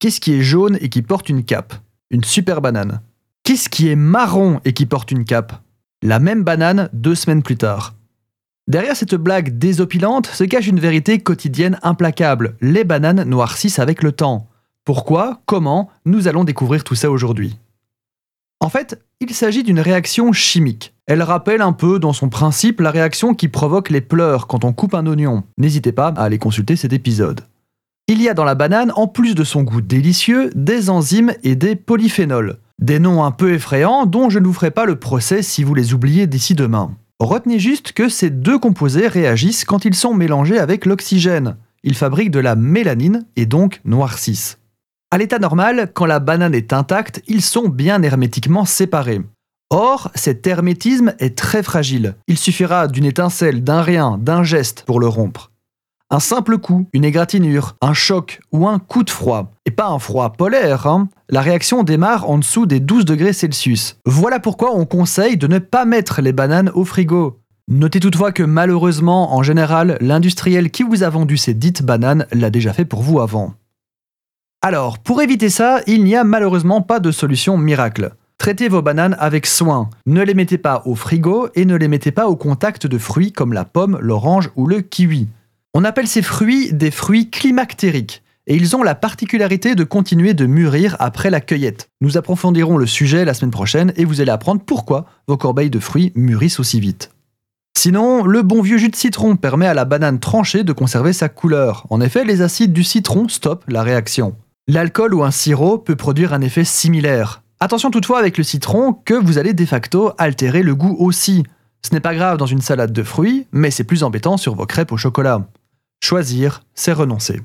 Qu'est-ce qui est jaune et qui porte une cape? Une super banane. Qu'est-ce qui est marron et qui porte une cape? La même banane deux semaines plus tard. Derrière cette blague désopilante se cache une vérité quotidienne implacable. Les bananes noircissent avec le temps. Pourquoi? Comment? Nous allons découvrir tout ça aujourd'hui. En fait, il s'agit d'une réaction chimique. Elle rappelle un peu dans son principe la réaction qui provoque les pleurs quand on coupe un oignon. N'hésitez pas à aller consulter cet épisode. Il y a dans la banane, en plus de son goût délicieux, des enzymes et des polyphénols. Des noms un peu effrayants dont je ne vous ferai pas le procès si vous les oubliez d'ici demain. Retenez juste que ces deux composés réagissent quand ils sont mélangés avec l'oxygène. Ils fabriquent de la mélanine et donc noircissent. À l'état normal, quand la banane est intacte, ils sont bien hermétiquement séparés. Or, cet hermétisme est très fragile. Il suffira d'une étincelle, d'un rien, d'un geste pour le rompre. Un simple coup, une égratignure, un choc ou un coup de froid. Et pas un froid polaire, hein. La réaction démarre en dessous des 12 degrés Celsius. Voilà pourquoi on conseille de ne pas mettre les bananes au frigo. Notez toutefois que malheureusement, en général, l'industriel qui vous a vendu ces dites bananes l'a déjà fait pour vous avant. Alors, pour éviter ça, il n'y a malheureusement pas de solution miracle. Traitez vos bananes avec soin. Ne les mettez pas au frigo et ne les mettez pas au contact de fruits comme la pomme, l'orange ou le kiwi. On appelle ces fruits des fruits climactériques et ils ont la particularité de continuer de mûrir après la cueillette. Nous approfondirons le sujet la semaine prochaine et vous allez apprendre pourquoi vos corbeilles de fruits mûrissent aussi vite. Sinon, le bon vieux jus de citron permet à la banane tranchée de conserver sa couleur. En effet, les acides du citron stoppent la réaction. L'alcool ou un sirop peut produire un effet similaire. Attention toutefois avec le citron que vous allez de facto altérer le goût aussi. Ce n'est pas grave dans une salade de fruits, mais c'est plus embêtant sur vos crêpes au chocolat. Choisir, c'est renoncer.